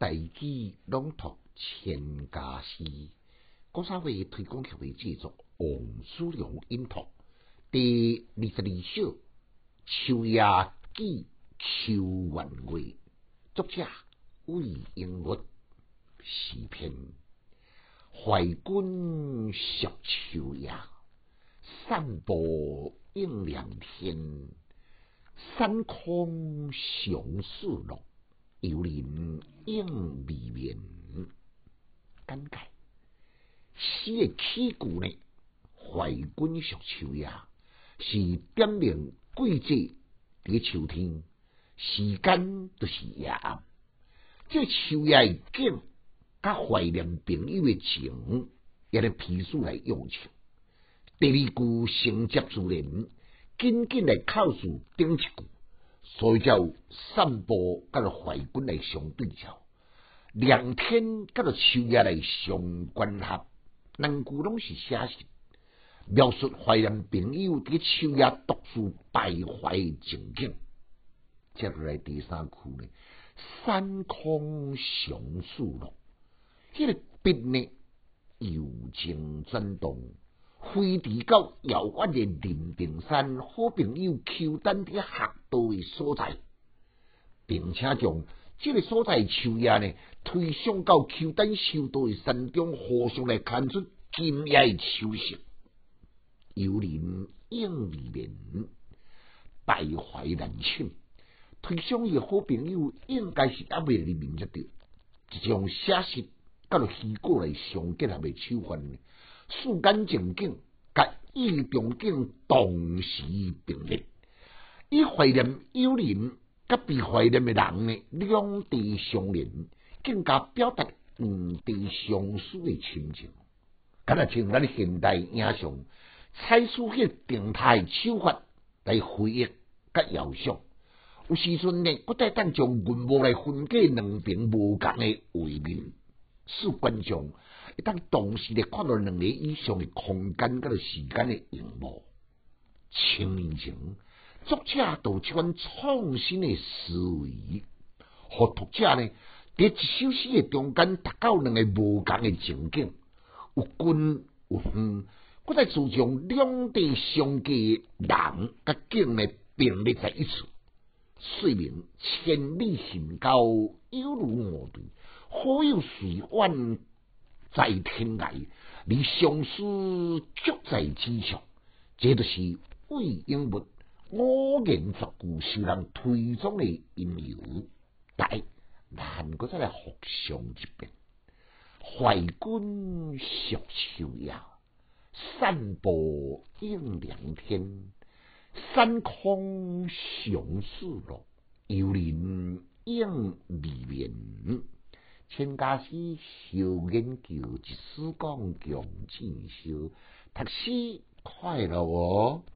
大举朗读千家诗，国三会推广协会制作王书良音读第二十二首《秋夜寄秋怨月》，作者魏英物，诗篇怀君识秋夜，散步映凉天，山空相思落。游人应未眠，简介。诗的起句呢，怀君属秋夜，是点明季节伫秋天，时间就是夜暗。这秋夜的景，甲怀念朋友的情，也咧批示来用唱。第二句承接自然，紧紧来靠住顶一句。所以叫散步，甲着怀军来相对照，两天甲着秋夜来相关合，两句拢是写实，描述怀念朋友伫秋夜独自徘徊情景。接落来第三句呢，山空相思落，迄个笔呢，柔情转动。飞驰到遥远的灵平山，好朋友求丹伫学道的所在，并且将这个所在树叶呢推向到求丹修道的山中，互相来看出今夜的秋色。游人应未眠，徘徊难寝。推向伊好朋友，应该是阿未入眠才对，一种写实甲着虚构来相结合的手法。世间情景，甲意中景同时并列，以怀念友人，甲被怀念诶人呢，两地相连，更加表达两地相思诶亲情。敢若像咱现代影像，采取迄动态手法来回忆甲遥想，有时阵呢，不但当将文物来分解两边无共诶画面，使观众。会当同时咧看到两个以上的空间，甲时间的荧幕，千年前作者都即款创新的思维，和读者呢伫一首诗的中间达到两个无共的情景，有近有远，搁再注重两地相隔人甲景呢并列在一处，说明千里行高犹如我对，好有随万。在天涯，你相思却在天上，这就是魏英物五言绝句受人推崇的因由。来，咱搁再来复诵一遍：怀君识秋夜，散步映凉天。山空相思落，游人应未眠。千家诗，小研究，一丝讲强进修，读书快乐哦。